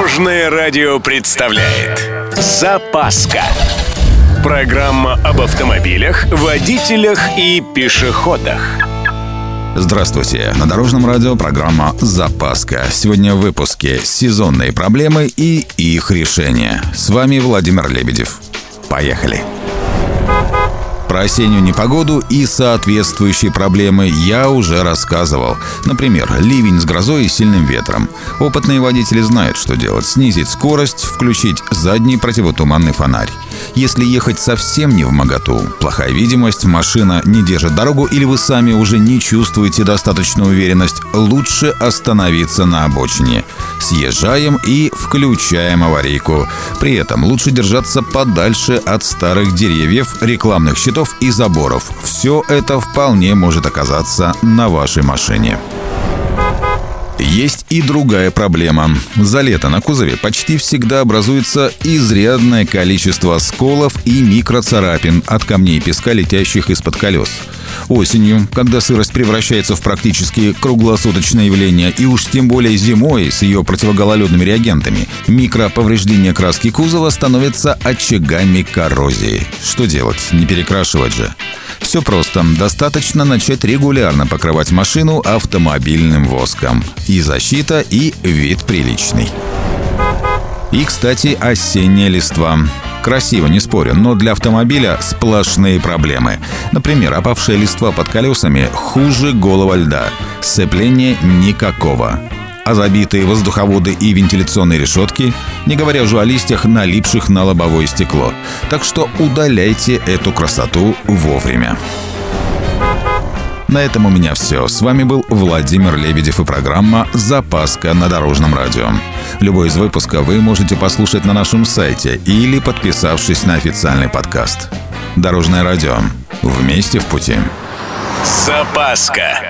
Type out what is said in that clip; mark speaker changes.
Speaker 1: Дорожное радио представляет Запаска Программа об автомобилях, водителях и пешеходах
Speaker 2: Здравствуйте! На Дорожном радио программа «Запаска». Сегодня в выпуске «Сезонные проблемы и их решения». С вами Владимир Лебедев. Поехали! Про осеннюю непогоду и соответствующие проблемы я уже рассказывал. Например, ливень с грозой и сильным ветром. Опытные водители знают, что делать. Снизить скорость, включить задний противотуманный фонарь. Если ехать совсем не в моготу, плохая видимость, машина не держит дорогу или вы сами уже не чувствуете достаточную уверенность, лучше остановиться на обочине. Съезжаем и включаем аварийку. При этом лучше держаться подальше от старых деревьев, рекламных щитов и заборов. Все это вполне может оказаться на вашей машине. Есть и другая проблема. За лето на кузове почти всегда образуется изрядное количество сколов и микроцарапин от камней и песка, летящих из-под колес. Осенью, когда сырость превращается в практически круглосуточное явление, и уж тем более зимой с ее противогололедными реагентами, микроповреждения краски кузова становятся очагами коррозии. Что делать? Не перекрашивать же. Все просто. Достаточно начать регулярно покрывать машину автомобильным воском. И защита, и вид приличный. И, кстати, осенняя листва. Красиво, не спорю, но для автомобиля сплошные проблемы. Например, опавшая листва под колесами хуже голого льда. Сцепления никакого а забитые воздуховоды и вентиляционные решетки, не говоря уже о листьях, налипших на лобовое стекло. Так что удаляйте эту красоту вовремя. На этом у меня все. С вами был Владимир Лебедев и программа «Запаска на дорожном радио». Любой из выпусков вы можете послушать на нашем сайте или подписавшись на официальный подкаст. Дорожное радио. Вместе в пути.
Speaker 1: Запаска.